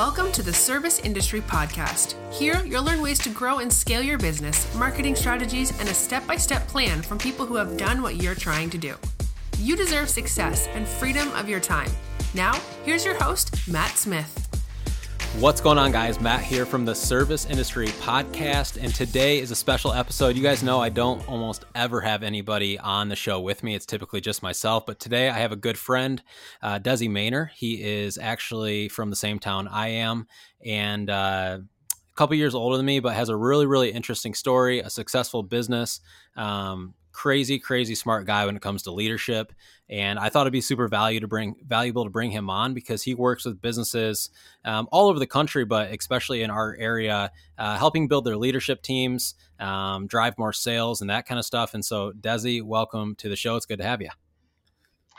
Welcome to the Service Industry Podcast. Here, you'll learn ways to grow and scale your business, marketing strategies, and a step by step plan from people who have done what you're trying to do. You deserve success and freedom of your time. Now, here's your host, Matt Smith. What's going on, guys? Matt here from the Service Industry Podcast, and today is a special episode. You guys know I don't almost ever have anybody on the show with me. It's typically just myself, but today I have a good friend, uh, Desi Maynor. He is actually from the same town I am, and uh, a couple years older than me, but has a really, really interesting story, a successful business. Um, crazy, crazy smart guy when it comes to leadership. And I thought it'd be super value to bring valuable to bring him on because he works with businesses um, all over the country, but especially in our area, uh, helping build their leadership teams, um, drive more sales, and that kind of stuff. And so, Desi, welcome to the show. It's good to have you.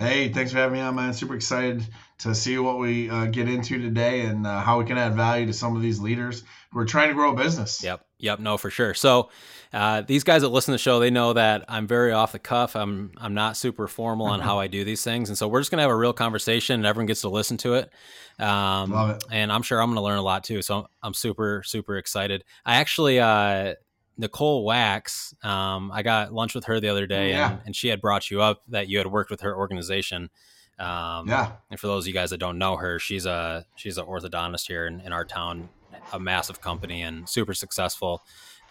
Hey, thanks for having me on, man. Super excited to see what we uh, get into today and uh, how we can add value to some of these leaders who are trying to grow a business. Yep, yep, no, for sure. So, uh, these guys that listen to the show, they know that I'm very off the cuff. I'm I'm not super formal on how I do these things, and so we're just gonna have a real conversation, and everyone gets to listen to it. Um, Love it. And I'm sure I'm gonna learn a lot too. So I'm super super excited. I actually. Uh, Nicole Wax, um, I got lunch with her the other day, Yeah. and, and she had brought you up that you had worked with her organization. Um, Yeah. And for those of you guys that don't know her, she's a she's an orthodontist here in, in our town, a massive company and super successful.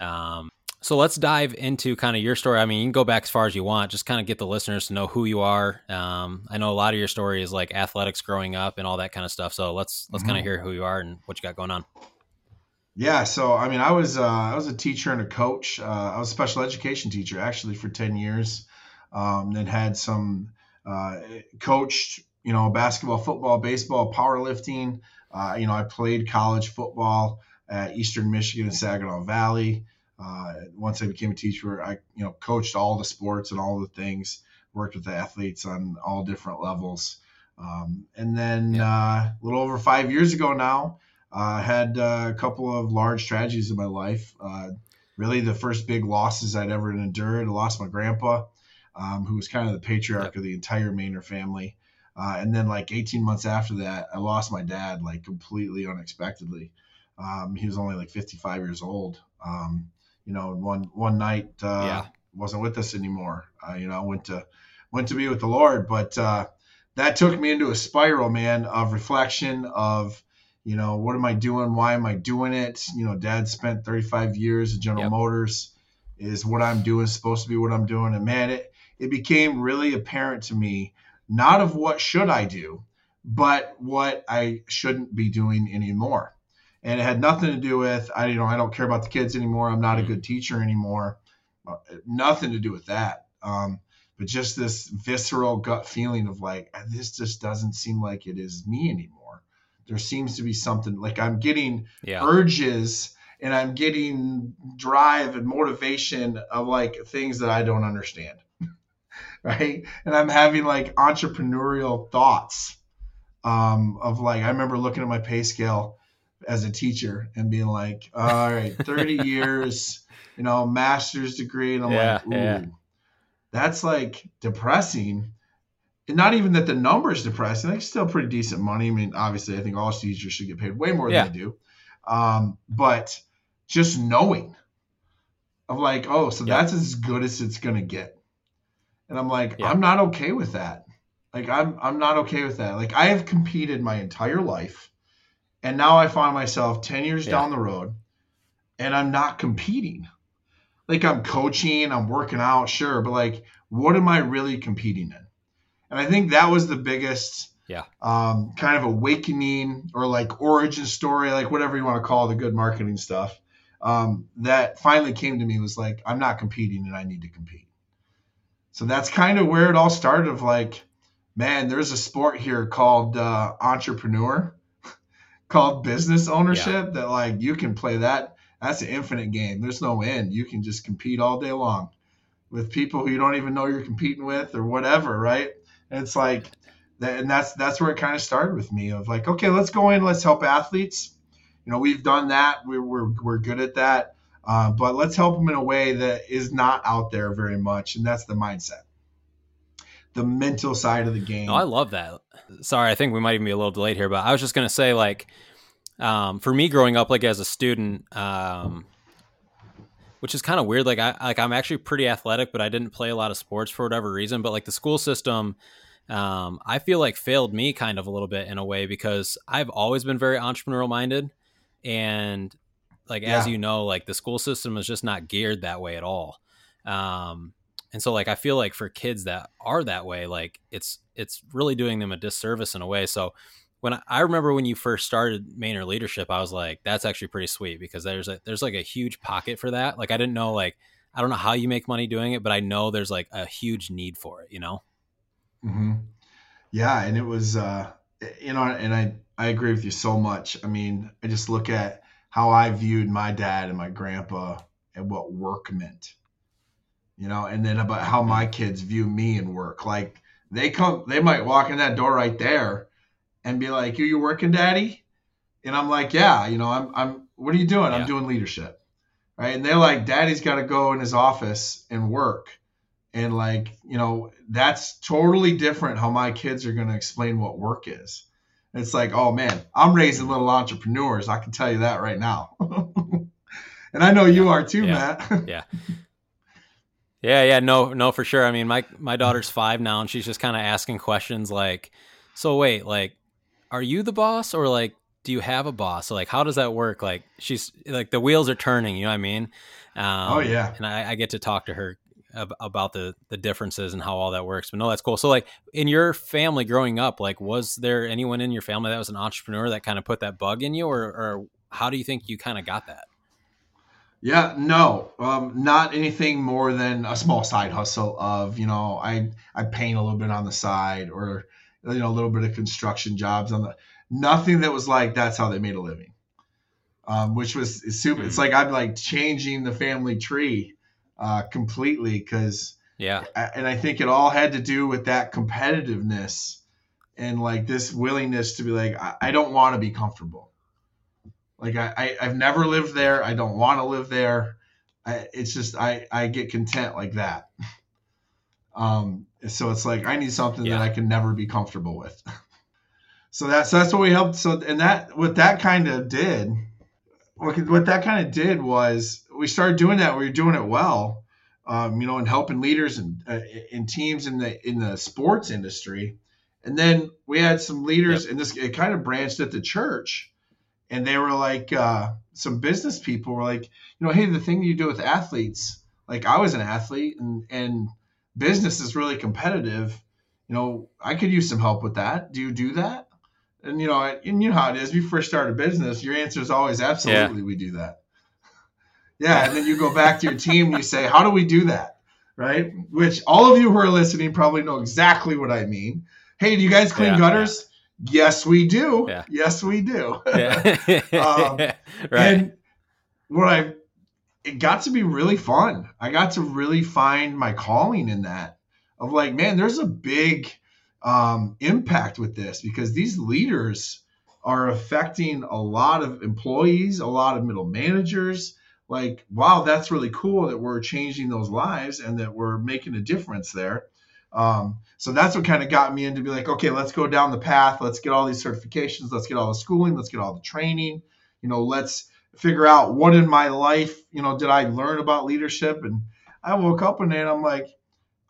Um, so let's dive into kind of your story. I mean, you can go back as far as you want, just kind of get the listeners to know who you are. Um, I know a lot of your story is like athletics growing up and all that kind of stuff. So let's let's kind Mhm. of hear who you are and what you got going on. Yeah, so I mean, I was uh, I was a teacher and a coach. Uh, I was a special education teacher actually for ten years. Um, then had some uh, coached, you know, basketball, football, baseball, powerlifting. Uh, you know, I played college football at Eastern Michigan and Saginaw Valley. Uh, once I became a teacher, I you know coached all the sports and all the things. Worked with the athletes on all different levels. Um, and then Yeah. uh, a little over five years ago now, I had uh, a couple of large tragedies in my life. Uh, really, the first big losses I'd ever endured. I lost my grandpa, um, who was kind of the patriarch Yep. of the entire Maynor family. Uh, and then, like 18 months after that, I lost my dad, like completely unexpectedly. Um, he was only like 55 years old. Um, you know, one one night uh, Yeah. wasn't with us anymore. Uh, you know, went to went to be with the Lord, but uh, that took me into a spiral, man, of reflection of you know, what am I doing? Why am I doing it? You know, dad spent 35 years at General Yep. Motors. Is what I'm doing supposed to be what I'm doing? And man, it, it became really apparent to me, not of what should I do, but what I shouldn't be doing anymore. And it had nothing to do with, I, you know, I don't care about the kids anymore. I'm not a good teacher anymore. Uh, Nothing to do with that. Um, but just this visceral gut feeling of like, this just doesn't seem like it is me anymore there seems to be something like I'm getting Yeah. urges and I'm getting drive and motivation of like things that I don't understand. right. And I'm having like entrepreneurial thoughts um, of like, I remember looking at my pay scale as a teacher and being like, all right, 30 years, you know, master's degree. And I'm Yeah, like, ooh, yeah. that's like depressing. And not even that the number is depressing. Like still pretty decent money. I mean, obviously, I think all teachers should get paid way more Yeah. than they do. Um, but just knowing of like, oh, so that's as good as it's gonna get. And I'm like, Yeah. I'm not okay with that. Like I'm I'm not okay with that. Like I have competed my entire life, and now I find myself 10 years Yeah. down the road, and I'm not competing. Like I'm coaching, I'm working out, sure, but like, what am I really competing in? And I think that was the biggest Yeah. um, kind of awakening or like origin story, like whatever you want to call the good marketing stuff. Um, that finally came to me was like, I'm not competing and I need to compete. So that's kind of where it all started of like, man, there's a sport here called uh, entrepreneur, called business ownership that like you can play that. That's an infinite game. There's no end. You can just compete all day long with people who you don't even know you're competing with or whatever, right? And it's like that, and that's that's where it kind of started with me of like, okay, let's go in, let's help athletes. You know, we've done that. We're we're, we're good at that. Uh, but let's help them in a way that is not out there very much, and that's the mindset, the mental side of the game. No, I love that. Sorry, I think we might even be a little delayed here, but I was just gonna say like um, for me growing up like as a student um, which is kind of weird like i like i'm actually pretty athletic but i didn't play a lot of sports for whatever reason but like the school system um, i feel like failed me kind of a little bit in a way because i've always been very entrepreneurial minded and like yeah. as you know like the school system is just not geared that way at all um, and so like i feel like for kids that are that way like it's it's really doing them a disservice in a way so when I, I, remember when you first started Maynor leadership, I was like, that's actually pretty sweet because there's a there's like a huge pocket for that. Like I didn't know like I don't know how you make money doing it, but I know there's like a huge need for it, you know? Mm-hmm. Yeah. And it was, uh, you know, and I, I agree with you so much. I mean, I just look at how I viewed my dad and my grandpa and what work meant, you know, and then about how my kids view me and work. Like they come, they might walk in that door right there and be like, "Are you working, Daddy?" And I'm like, "Yeah." You know, I'm. I'm. What are you doing? Yeah. I'm doing leadership, right? And they're like, "Daddy's got to go in his office and work." And like, you know, that's totally different how my kids are going to explain what work is. It's like, oh man, I'm raising little entrepreneurs. I can tell you that right now. and I know you are too, yeah. Matt. yeah. Yeah, yeah, no, no, for sure. I mean, my my daughter's five now, and she's just kind of asking questions like, "So wait, like, are you the boss or like do you have a boss? So like, how does that work? Like, she's like the wheels are turning. You know what I mean? Um, oh yeah. And I, I, get to talk to her ab- about the the differences and how all that works. But no, that's cool. So like, in your family growing up, like, was there anyone in your family that was an entrepreneur that kind of put that bug in you, or or how do you think you kind of got that? Yeah, no, um, not anything more than a small side hustle of you know I I paint a little bit on the side or you know a little bit of construction jobs on the nothing that was like that's how they made a living um, which was super it's hmm. like i'm like changing the family tree uh, completely because yeah and i think it all had to do with that competitiveness and like this willingness to be like i, I don't want to be comfortable like I, I have never lived there i don't want to live there I, it's just i i get content like that um so it's like I need something yeah. that I can never be comfortable with. so that's that's what we helped. So and that what that kind of did, what, what that kind of did was we started doing that. We were doing it well, um, you know, and helping leaders and uh, in teams in the in the sports industry. And then we had some leaders, yep. and this it kind of branched at the church, and they were like uh, some business people were like, you know, hey, the thing you do with athletes, like I was an athlete, and and business is really competitive, you know, I could use some help with that. Do you do that? And you know, and you know how it is. When you first start a business, your answer is always absolutely yeah. we do that. Yeah, and then you go back to your team and you say, how do we do that? Right? Which all of you who are listening probably know exactly what I mean. Hey, do you guys clean yeah, gutters? Yeah. Yes, we do. Yes, we do. um, right. And what I it got to be really fun. I got to really find my calling in that of like, man, there's a big um, impact with this because these leaders are affecting a lot of employees, a lot of middle managers. Like, wow, that's really cool that we're changing those lives and that we're making a difference there. Um, so that's what kind of got me into be like, okay, let's go down the path. Let's get all these certifications. Let's get all the schooling. Let's get all the training. You know, let's figure out what in my life, you know, did I learn about leadership? And I woke up one day and I'm like,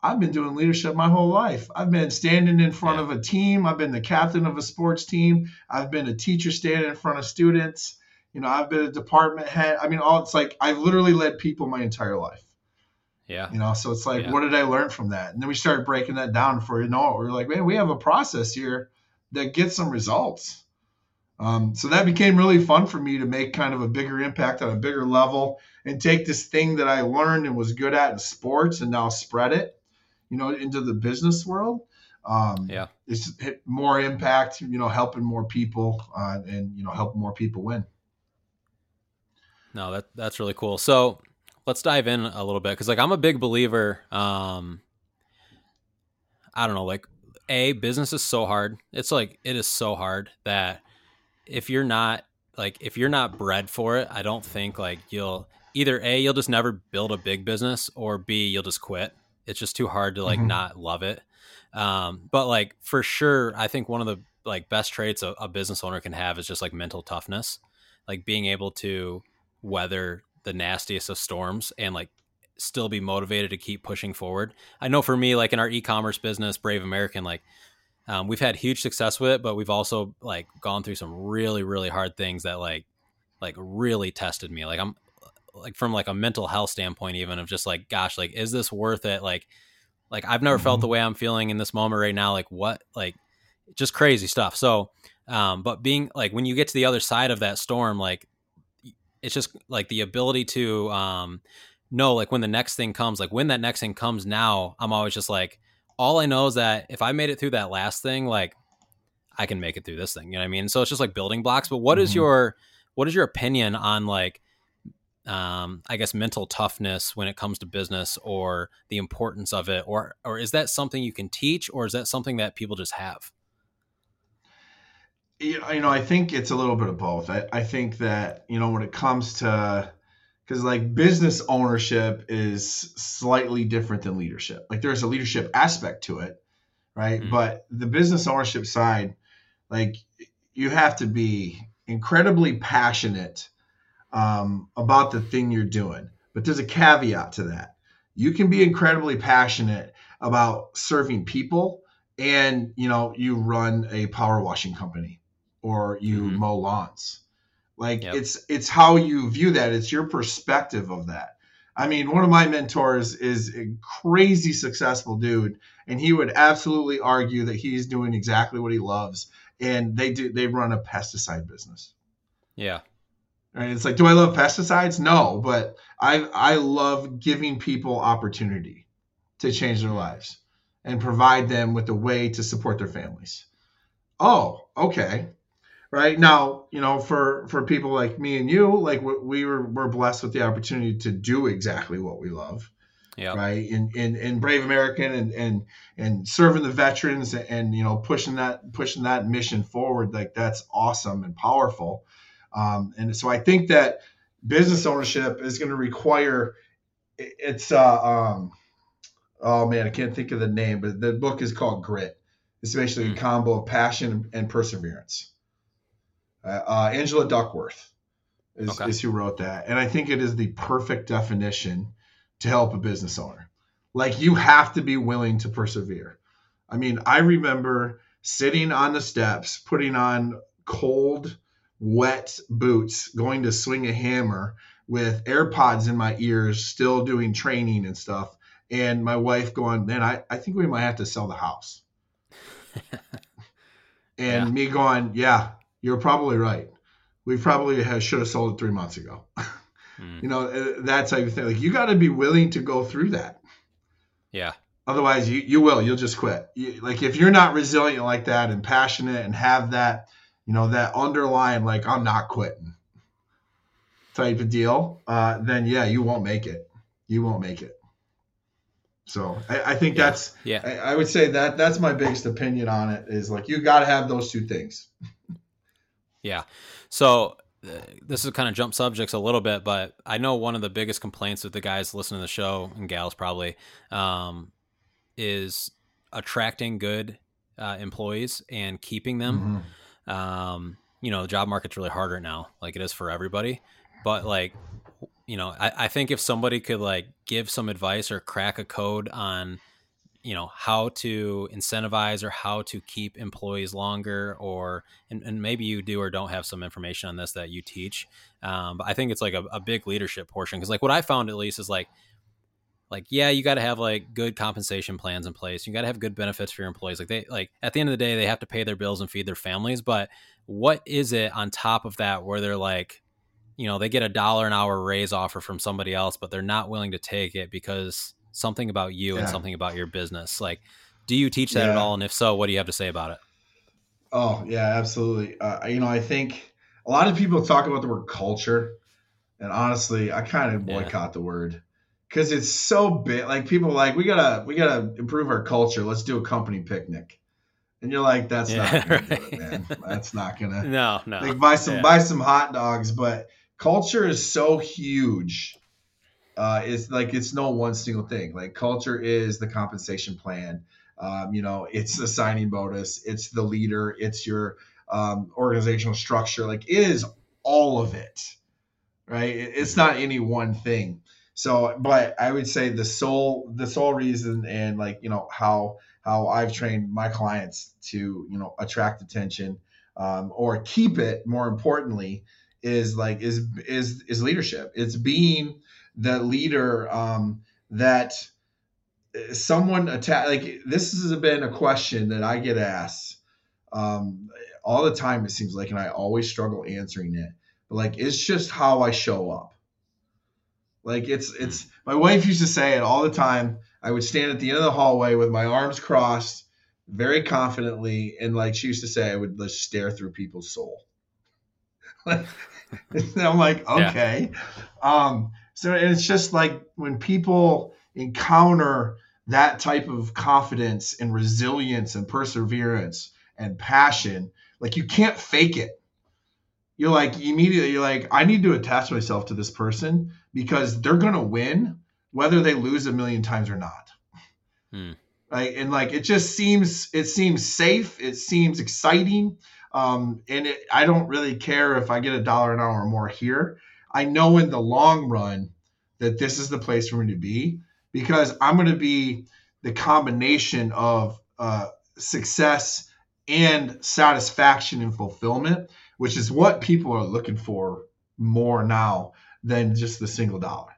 I've been doing leadership my whole life. I've been standing in front of a team. I've been the captain of a sports team. I've been a teacher standing in front of students. You know, I've been a department head. I mean, all it's like I've literally led people my entire life. Yeah. You know, so it's like, yeah. what did I learn from that? And then we started breaking that down for you know, we're like, man, we have a process here that gets some results. Um, so that became really fun for me to make kind of a bigger impact on a bigger level and take this thing that I learned and was good at in sports and now spread it, you know, into the business world. Um, yeah, it's more impact, you know, helping more people uh, and you know helping more people win. No, that that's really cool. So let's dive in a little bit because like I'm a big believer. Um, I don't know, like a business is so hard. It's like it is so hard that if you're not like if you're not bred for it, I don't think like you'll either a you'll just never build a big business or b you'll just quit. It's just too hard to like mm-hmm. not love it. Um, but like for sure, I think one of the like best traits a, a business owner can have is just like mental toughness, like being able to weather the nastiest of storms and like still be motivated to keep pushing forward. I know for me, like in our e-commerce business, Brave American, like um, we've had huge success with it, but we've also like gone through some really, really hard things that like, like really tested me. Like I'm like from like a mental health standpoint, even of just like, gosh, like, is this worth it? Like, like I've never mm-hmm. felt the way I'm feeling in this moment right now. Like what, like just crazy stuff. So, um, but being like, when you get to the other side of that storm, like it's just like the ability to, um, know like when the next thing comes, like when that next thing comes now, I'm always just like, all I know is that if I made it through that last thing, like I can make it through this thing. You know what I mean? So it's just like building blocks. But what mm-hmm. is your what is your opinion on like um I guess mental toughness when it comes to business or the importance of it or or is that something you can teach or is that something that people just have? You know, I think it's a little bit of both. I, I think that, you know, when it comes to because like business ownership is slightly different than leadership. Like there's a leadership aspect to it, right? Mm-hmm. But the business ownership side, like you have to be incredibly passionate um, about the thing you're doing. But there's a caveat to that. You can be incredibly passionate about serving people, and you know you run a power washing company or you mm-hmm. mow lawns like yep. it's it's how you view that. It's your perspective of that. I mean, one of my mentors is a crazy successful dude, and he would absolutely argue that he's doing exactly what he loves. And they do they run a pesticide business. Yeah. And it's like, do I love pesticides? No, but I I love giving people opportunity to change their lives and provide them with a way to support their families. Oh, okay right? Now you know for for people like me and you like we were we're blessed with the opportunity to do exactly what we love yeah. right? In in, in brave american and and and serving the veterans and you know pushing that pushing that mission forward like that's awesome and powerful. Um, and so i think that business ownership is going to require it's uh um oh man i can't think of the name but the book is called grit. It's basically a hmm. combo of passion and perseverance uh, uh, Angela Duckworth is, okay. is who wrote that, and I think it is the perfect definition to help a business owner. Like you have to be willing to persevere. I mean, I remember sitting on the steps, putting on cold, wet boots, going to swing a hammer with AirPods in my ears, still doing training and stuff. And my wife going, man, I, I think we might have to sell the house. and yeah. me going, yeah, you're probably right. We probably have, should have sold it three months ago. mm. You know, uh, that type of thing. Like you got to be willing to go through that. Yeah. Otherwise, you, you will. You'll just quit. You, like if you're not resilient like that and passionate and have that, you know, that underlying like I'm not quitting type of deal, uh, then yeah, you won't make it. You won't make it. So I, I think yeah. that's yeah. I, I would say that that's my biggest opinion on it is like you got to have those two things. Yeah. So uh, this is kind of jump subjects a little bit, but I know one of the biggest complaints with the guys listening to the show and gals probably um, is attracting good uh, employees and keeping them. Mm-hmm. Um, you know, the job market's really hard right now, like it is for everybody. But like, you know, I, I think if somebody could like give some advice or crack a code on you know how to incentivize or how to keep employees longer or and, and maybe you do or don't have some information on this that you teach um, but i think it's like a, a big leadership portion because like what i found at least is like like yeah you got to have like good compensation plans in place you got to have good benefits for your employees like they like at the end of the day they have to pay their bills and feed their families but what is it on top of that where they're like you know they get a dollar an hour raise offer from somebody else but they're not willing to take it because something about you yeah. and something about your business. Like, do you teach that yeah. at all? And if so, what do you have to say about it? Oh yeah, absolutely. Uh, you know, I think a lot of people talk about the word culture, and honestly, I kind of boycott yeah. the word because it's so big. Like people like we gotta we gotta improve our culture. Let's do a company picnic. And you're like, that's yeah, not gonna right. do it, man. That's not gonna. No, no. Like buy some buy some hot dogs, but culture is so huge uh, is like it's no one single thing. Like culture is the compensation plan. Um, you know, it's the signing bonus, it's the leader, it's your um, organizational structure. Like it is all of it, right? It's not any one thing. So, but I would say the sole the sole reason and like you know how how I've trained my clients to you know attract attention um, or keep it. More importantly, is like is is is leadership. It's being the leader um, that someone attack like this has been a question that I get asked um, all the time. It seems like, and I always struggle answering it. But like, it's just how I show up. Like it's it's my wife used to say it all the time. I would stand at the end of the hallway with my arms crossed, very confidently, and like she used to say, I would just stare through people's soul. I'm like, okay. Yeah. Um, so it's just like when people encounter that type of confidence and resilience and perseverance and passion, like you can't fake it. You're like immediately you're like, I need to attach myself to this person because they're gonna win whether they lose a million times or not. Hmm. Right. And like it just seems it seems safe, it seems exciting. Um, and it, I don't really care if I get a dollar an hour or more here. I know in the long run that this is the place for me to be because I'm going to be the combination of uh, success and satisfaction and fulfillment, which is what people are looking for more now than just the single dollar.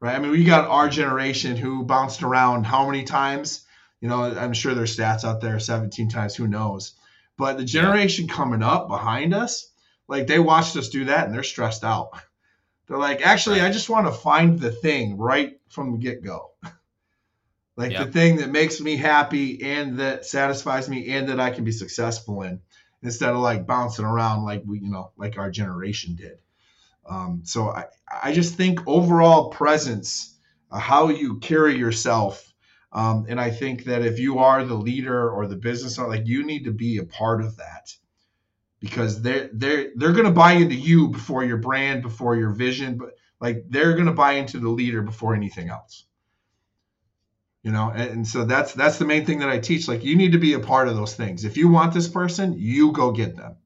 Right. I mean, we got our generation who bounced around how many times? You know, I'm sure there's stats out there 17 times, who knows? But the generation coming up behind us, like they watched us do that and they're stressed out. They're like, actually, I just want to find the thing right from the get go. like the thing that makes me happy and that satisfies me and that I can be successful in instead of like bouncing around like we, you know, like our generation did. Um, so I, I just think overall presence, uh, how you carry yourself. Um, and I think that if you are the leader or the business owner, like you need to be a part of that because they're they're they're to buy into you before your brand, before your vision, but like they're to buy into the leader before anything else. You know, and, and so that's that's the main thing that I teach. Like you need to be a part of those things. If you want this person, you go get them.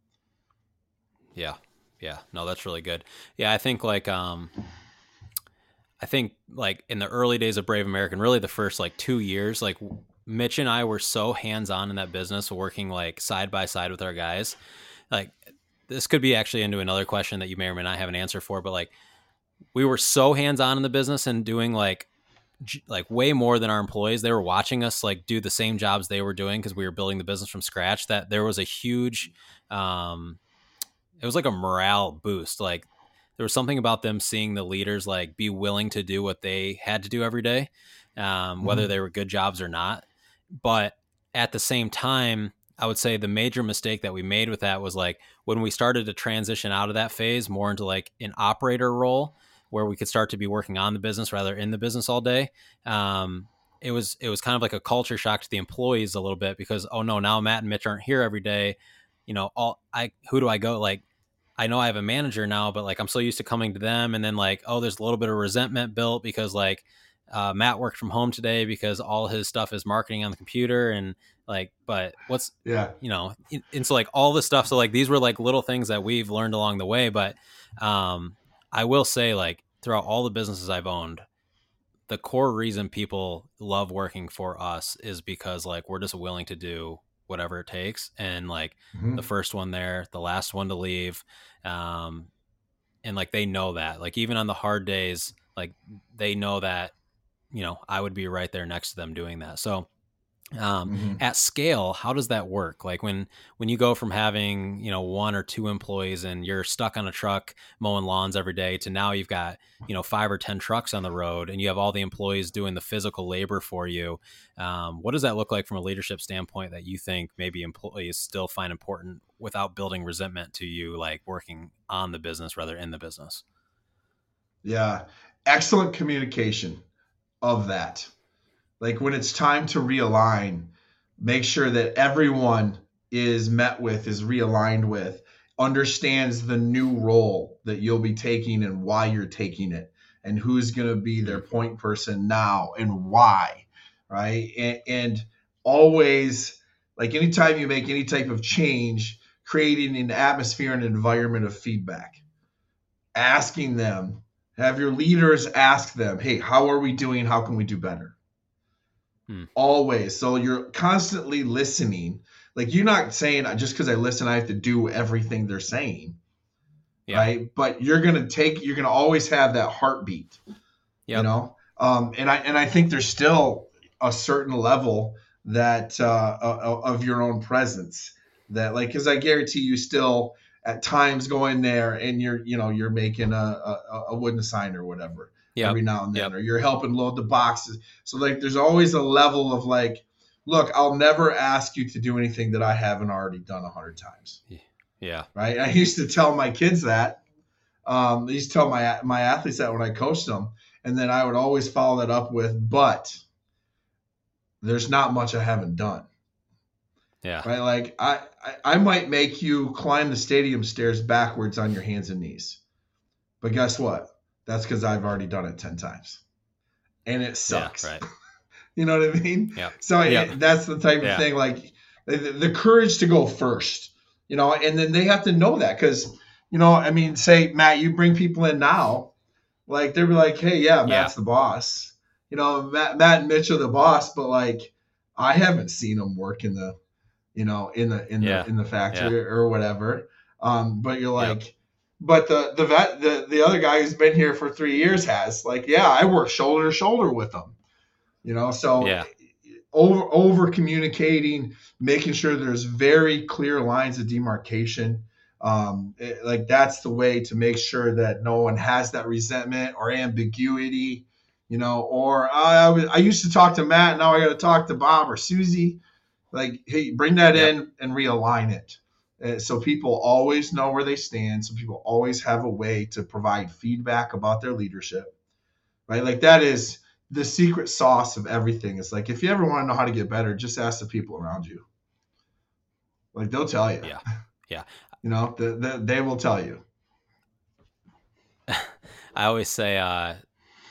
Yeah. Yeah. No, that's really good. Yeah, I think like um I think like in the early days of Brave American, really the first like 2 years, like Mitch and I were so hands-on in that business working like side by side with our guys like this could be actually into another question that you may or may not have an answer for, but like we were so hands on in the business and doing like like way more than our employees. They were watching us like do the same jobs they were doing because we were building the business from scratch. That there was a huge, um, it was like a morale boost. Like there was something about them seeing the leaders like be willing to do what they had to do every day, um, whether mm-hmm. they were good jobs or not. But at the same time, I would say the major mistake that we made with that was like when we started to transition out of that phase more into like an operator role where we could start to be working on the business rather in the business all day. Um, it was it was kind of like a culture shock to the employees a little bit because oh no now Matt and Mitch aren't here every day. You know, all I who do I go like I know I have a manager now, but like I'm so used to coming to them and then like oh there's a little bit of resentment built because like uh, Matt worked from home today because all his stuff is marketing on the computer and like but what's yeah you know and so like all this stuff so like these were like little things that we've learned along the way but um i will say like throughout all the businesses i've owned the core reason people love working for us is because like we're just willing to do whatever it takes and like mm-hmm. the first one there the last one to leave um and like they know that like even on the hard days like they know that you know i would be right there next to them doing that. So um, mm-hmm. at scale how does that work? Like when when you go from having you know one or two employees and you're stuck on a truck mowing lawns every day to now you've got you know five or ten trucks on the road and you have all the employees doing the physical labor for you um, what does that look like from a leadership standpoint that you think maybe employees still find important without building resentment to you like working on the business rather in the business? Yeah. Excellent communication of that like when it's time to realign, make sure that everyone is met with, is realigned with, understands the new role that you'll be taking and why you're taking it, and who's going to be their point person now and why, right? And, and always like anytime you make any type of change, creating an atmosphere and environment of feedback, asking them, have your leaders ask them, hey, how are we doing? How can we do better? Hmm. Always. So you're constantly listening. Like you're not saying just because I listen, I have to do everything they're saying. Yeah. Right. But you're gonna take you're gonna always have that heartbeat. Yep. You know? Um, and I and I think there's still a certain level that uh, of your own presence that like because I guarantee you still at times going there and you're you know you're making a, a, a wooden sign or whatever yep. every now and then yep. or you're helping load the boxes. So like there's always a level of like look I'll never ask you to do anything that I haven't already done a hundred times. Yeah. Right? I used to tell my kids that. Um, I used to tell my my athletes that when I coached them and then I would always follow that up with but there's not much I haven't done yeah. Right. Like I, I, I might make you climb the stadium stairs backwards on your hands and knees. But guess what? That's because I've already done it 10 times. And it sucks. Yeah, right. you know what I mean? Yeah. So It, that's the type of yeah. thing like the, the courage to go first, you know, and then they have to know that because, you know, I mean, say, Matt, you bring people in now, like they'll be like, hey, yeah, Matt's yeah. the boss. You know, Matt, Matt and Mitch are the boss, but like I haven't seen them work in the you know, in the in yeah. the in the factory yeah. or whatever. Um, but you're like, yep. but the the vet the the other guy who's been here for three years has like, yeah, I work shoulder to shoulder with them. You know, so yeah. over over communicating, making sure there's very clear lines of demarcation. Um, it, like that's the way to make sure that no one has that resentment or ambiguity, you know. Or I, I, I used to talk to Matt, now I got to talk to Bob or Susie like hey bring that yep. in and realign it. Uh, so people always know where they stand. So people always have a way to provide feedback about their leadership right? Like that is the secret sauce of everything. It's like if you ever want to know how to get better just ask the people around you. Like they'll tell you. Yeah. Yeah. You know the, the, they will tell you. I always say uh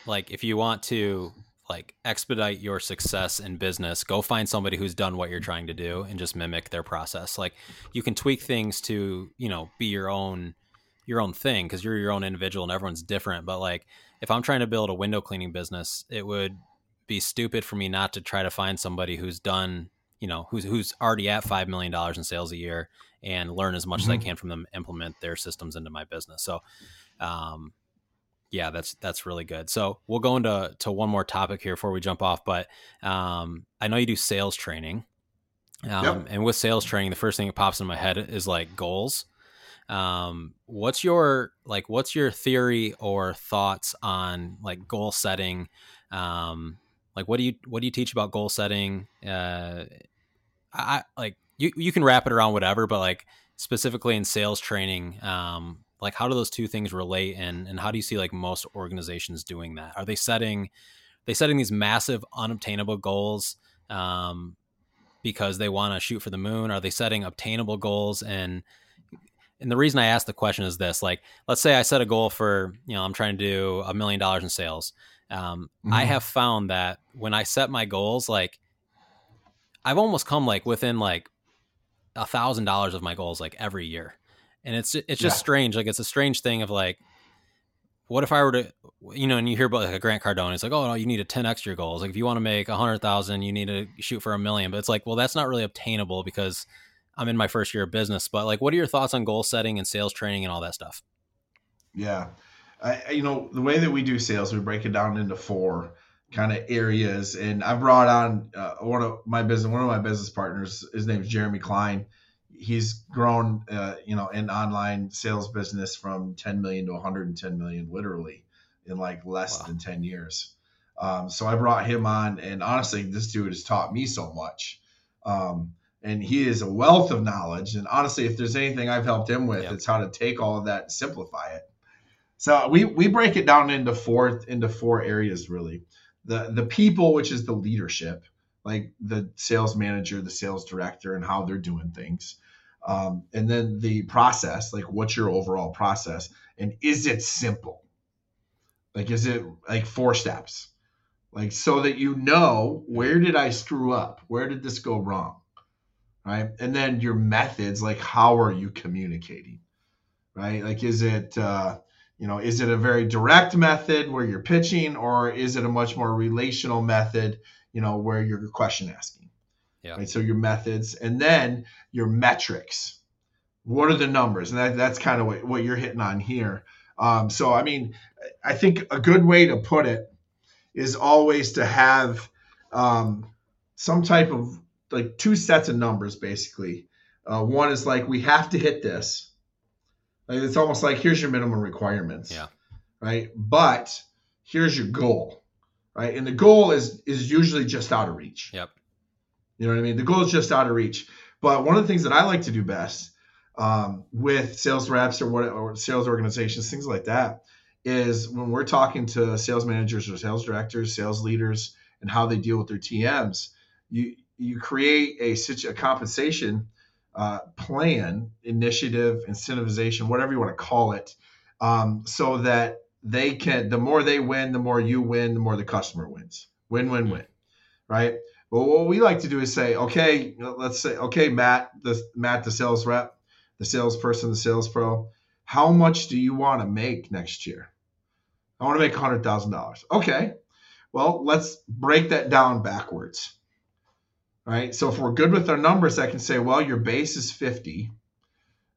like if you want to like expedite your success in business go find somebody who's done what you're trying to do and just mimic their process like you can tweak things to you know be your own your own thing because you're your own individual and everyone's different but like if i'm trying to build a window cleaning business it would be stupid for me not to try to find somebody who's done you know who's who's already at five million dollars in sales a year and learn as much mm-hmm. as i mm-hmm. can from them implement their systems into my business so um yeah, that's that's really good. So we'll go into to one more topic here before we jump off. But um, I know you do sales training, um, yep. and with sales training, the first thing that pops in my head is like goals. Um, what's your like? What's your theory or thoughts on like goal setting? Um, like, what do you what do you teach about goal setting? Uh, I like you you can wrap it around whatever, but like specifically in sales training, um, like how do those two things relate and and how do you see like most organizations doing that? Are they setting they setting these massive unobtainable goals um, because they want to shoot for the moon? Are they setting obtainable goals? And and the reason i ask the question is this like let's say i set a goal for you know i'm trying to do a million dollars in sales. Um, mm-hmm. i have found that when i set my goals like i've almost come like within like a thousand dollars of my goals like every year and it's it's just yeah. strange. Like it's a strange thing of like, what if I were to, you know, and you hear about like a Grant Cardone, it's like, oh no, you need a ten extra goals. Like if you want to make a hundred thousand, you need to shoot for a million. But it's like, well, that's not really obtainable because I'm in my first year of business. But like, what are your thoughts on goal setting and sales training and all that stuff? Yeah, I, you know, the way that we do sales, we break it down into four kind of areas. And I brought on uh, one of my business, one of my business partners. His name is Jeremy Klein he's grown, uh, you know, an online sales business from 10 million to 110 million, literally in like less wow. than 10 years. Um, so I brought him on, and honestly, this dude has taught me so much. Um, and he is a wealth of knowledge. And honestly, if there's anything I've helped him with, yep. it's how to take all of that and simplify it. So we we break it down into four into four areas really. The the people, which is the leadership, like the sales manager, the sales director, and how they're doing things. Um, and then the process, like what's your overall process? And is it simple? Like, is it like four steps? like so that you know where did I screw up? Where did this go wrong? Right? And then your methods, like how are you communicating? Right? Like is it uh, you know, is it a very direct method where you're pitching, or is it a much more relational method, you know, where you're question asking? Yeah. Right. So your methods and then your metrics. What are the numbers? And that, that's kind of what, what you're hitting on here. Um, so, I mean, I think a good way to put it is always to have um, some type of like two sets of numbers, basically. Uh, one is like, we have to hit this. Like, it's almost like, here's your minimum requirements. Yeah. Right. But here's your goal. Right. And the goal is is usually just out of reach. Yep. You know what I mean? The goal is just out of reach. But one of the things that I like to do best um, with sales reps or what or sales organizations, things like that, is when we're talking to sales managers or sales directors, sales leaders, and how they deal with their TMs, you you create a, a compensation uh, plan, initiative, incentivization, whatever you want to call it, um, so that they can. The more they win, the more you win, the more the customer wins. Win, win, win. Right. Well, what we like to do is say, okay, let's say, okay, Matt, the Matt, the sales rep, the salesperson, the sales pro, how much do you want to make next year? I want to make hundred thousand dollars. Okay. Well, let's break that down backwards. Right. So if we're good with our numbers, I can say, well, your base is 50,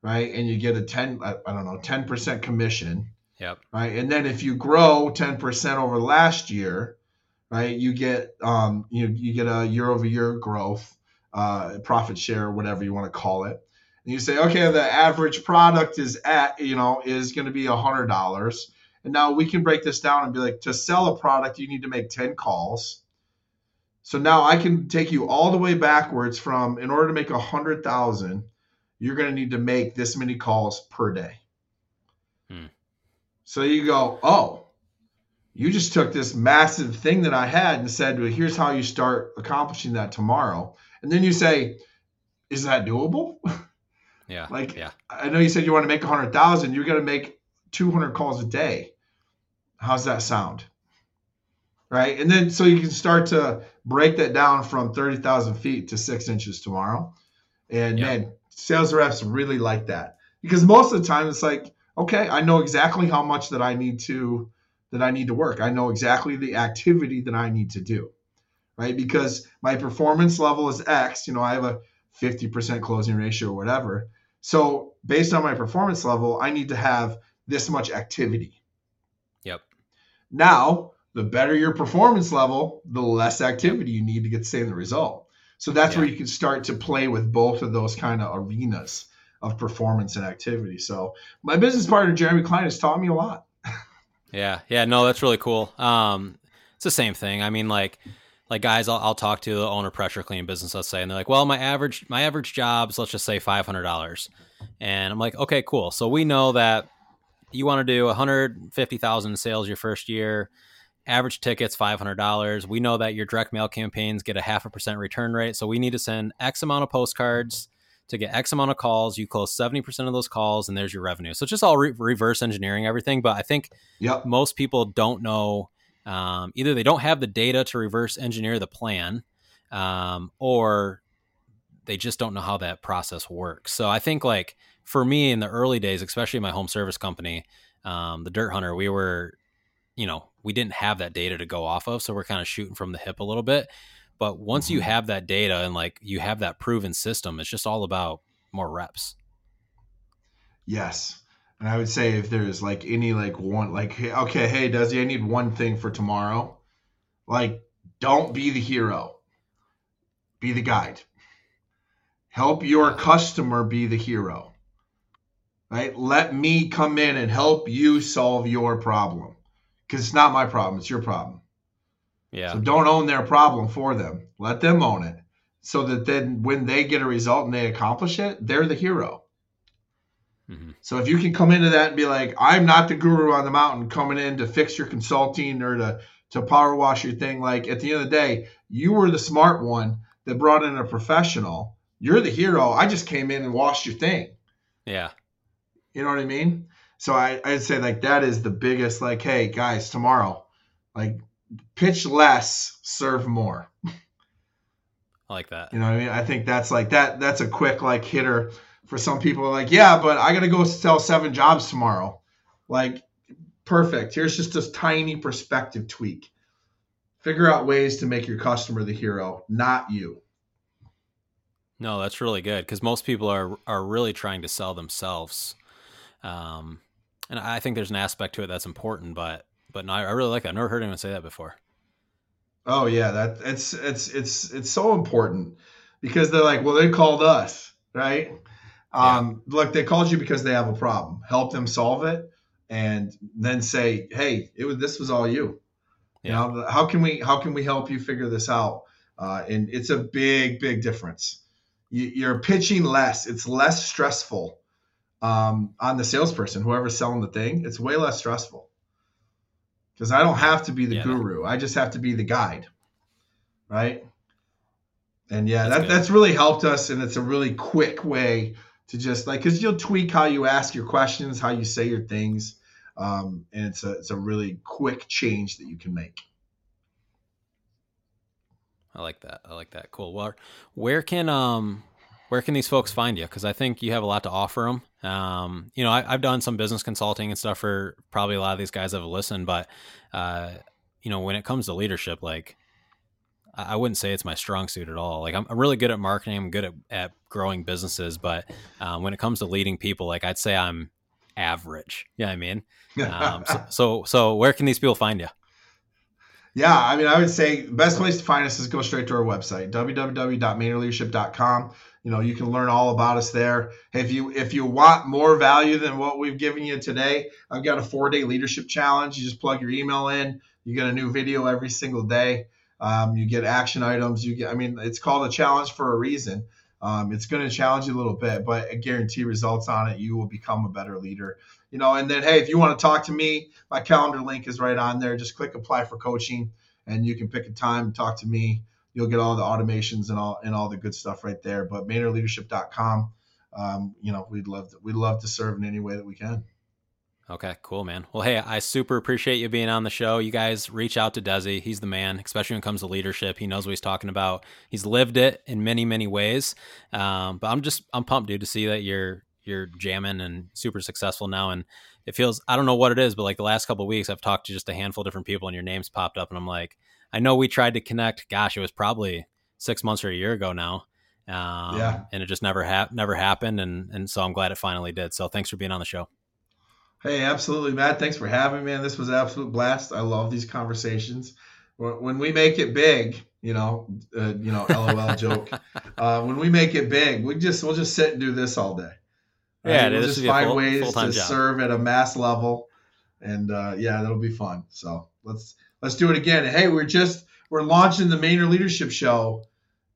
right? And you get a 10, I don't know, 10% commission. Yep. Right. And then if you grow 10% over last year, right, you get um you you get a year over year growth, uh profit share, whatever you want to call it. And you say, okay, the average product is at, you know, is going to be a hundred dollars. And now we can break this down and be like, to sell a product, you need to make 10 calls. So now I can take you all the way backwards from in order to make a hundred thousand, you're going to need to make this many calls per day. Hmm. So you go, oh, you just took this massive thing that I had and said, well, here's how you start accomplishing that tomorrow. And then you say, is that doable? Yeah. like, yeah. I know you said you want to make a hundred thousand, you're going to make 200 calls a day. How's that sound? Right. And then so you can start to break that down from 30,000 feet to six inches tomorrow. And Yeah. man, sales reps really like that because most of the time it's like, okay, I know exactly how much that I need to that I need to work. I know exactly the activity that I need to do. Right. Because my performance level is X. You know, I have a 50% closing ratio or whatever. So based on my performance level, I need to have this much activity. Yep. Now, the better your performance level, the less activity you need to get the same result. So that's Yeah. where you can start to play with both of those kind of arenas of performance and activity. So my business partner Jeremy Klein has taught me a lot. Yeah, yeah, no, that's really cool. Um, it's the same thing. I mean, like, like guys, I'll, I'll talk to the owner pressure cleaning business, let's say, and they're like, "Well, my average, my average jobs, let's just say five hundred dollars," and I'm like, "Okay, cool. So we know that you want to do one hundred fifty thousand sales your first year. Average tickets five hundred dollars. We know that your direct mail campaigns get a half a percent return rate, so we need to send X amount of postcards." To get X amount of calls, you close 70% of those calls, and there's your revenue. So it's just all re- reverse engineering everything. But I think Yep. most people don't know um, either they don't have the data to reverse engineer the plan um, or they just don't know how that process works so i think like for me in the early days especially my home service company um, the dirt hunter we were you know we didn't have that data to go off of so we're kind of shooting from the hip a little bit but once you Mhm. have that data and like you have that proven system it's just all about more reps Yes. And I would say if there's like any like one like hey, okay, hey, Desi, I need one thing for tomorrow. Like, don't be the hero. Be the guide. Help your customer be the hero. Right? Let me come in and help you solve your problem. Because it's not my problem, it's your problem. Yeah So don't own their problem for them. Let them own it. So that then when they get a result and they accomplish it, they're the hero. Mhm. So if you can come into that and be like, I'm not the guru on the mountain coming in to fix your consulting or to to power wash your thing. Like at the end of the day, you were the smart one that brought in a professional. You're the hero. I just came in and washed your thing. yeah You know what I mean? So I, I'd say like that is the biggest like, hey guys, tomorrow, like pitch less, serve more. I like that. You know what I mean? I think that's like that. That's a quick like hitter for some people. Like, yeah, but I got to go sell seven jobs tomorrow. Like, perfect. Here's just this tiny perspective tweak. Figure out ways to make your customer the hero, not you. No, that's really good because most people are are really trying to sell themselves, um, and I think there's an aspect to it that's important. But but no, I really like that. I've never heard anyone say that before. Oh yeah, that it's it's it's it's so important because they're like, well, they called us, right? Yeah. Um, look, they called you because they have a problem. Help them solve it, and then say, hey, it was this was all you. Yeah. You know, how can we how can we help you figure this out? Uh, and it's a big big difference. You, you're pitching less. It's less stressful um, on the salesperson, whoever's selling the thing. It's way less stressful because I don't have to be the yeah. guru. I just have to be the guide, right? And yeah, that's that, that's really helped us, and it's a really quick way to just like because you'll tweak how you ask your questions, how you say your things, um, and it's a it's a really quick change that you can make. I like that. I like that. Cool. Well, where can um where can these folks find you? Because I think you have a lot to offer them. Um, you know, I, have done some business consulting and stuff for probably a lot of these guys that have listened, but uh, you know, when it comes to leadership, like I, I wouldn't say it's my strong suit at all. Like I'm, I'm really good at marketing, I'm good at, at growing businesses, but um, when it comes to leading people, like I'd say I'm average. Yeah, you know I mean, um, so, so so where can these people find you? Yeah, I mean, I would say the best place to find us is go straight to our website, www.maynorleadership.com. You know, you can learn all about us there. If you if you want more value than what we've given you today, I've got a four day leadership challenge. You just plug your email in. You get a new video every single day. Um, you get action items. You get, I mean, it's called a challenge for a reason. Um, it's going to challenge you a little bit, but I guarantee results on it. You will become a better leader. You know, and then hey, if you want to talk to me, my calendar link is right on there. Just click apply for coaching, and you can pick a time talk to me. You'll get all the automations and all and all the good stuff right there. But MaynorLeadership.com. Um, you know, we'd love to, we'd love to serve in any way that we can. Okay, cool, man. Well, hey, I super appreciate you being on the show. You guys reach out to Desi. He's the man, especially when it comes to leadership. He knows what he's talking about. He's lived it in many, many ways. Um, but I'm just, I'm pumped, dude, to see that you're, you're jamming and super successful now. And it feels, I don't know what it is, but like the last couple weeks, I've talked to just a handful of different people and your names popped up. And I'm like, I know we tried to connect. Gosh, it was probably six months or a year ago now. Um, yeah. And it just never, ha- never happened. And, and so I'm glad it finally did. So thanks for being on the show. Hey, absolutely, Matt. Thanks for having me, man. This was an absolute blast. I love these conversations. When we make it big, you know, uh, you know, LOL joke. Uh, when we make it big, we just we'll just sit and do this all day. Yeah, we'll just find full, ways to job. serve at a mass level, and uh, yeah, that'll be fun. So let's let's do it again. Hey, we're just we're launching the Maynor Leadership Show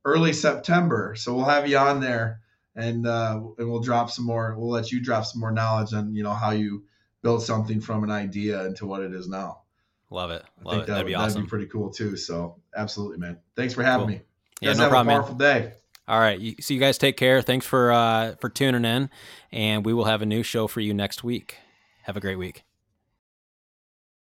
early September, so we'll have you on there, and uh, and we'll drop some more. We'll let you drop some more knowledge on you know how you build something from an idea into what it is now. Love it. Love it. That that'd be awesome. That'd be pretty cool too. So absolutely, man. Thanks for having cool. me. You yeah, no have problem. A powerful man. day. All right. So you guys take care. Thanks for uh, for tuning in, and we will have a new show for you next week. Have a great week.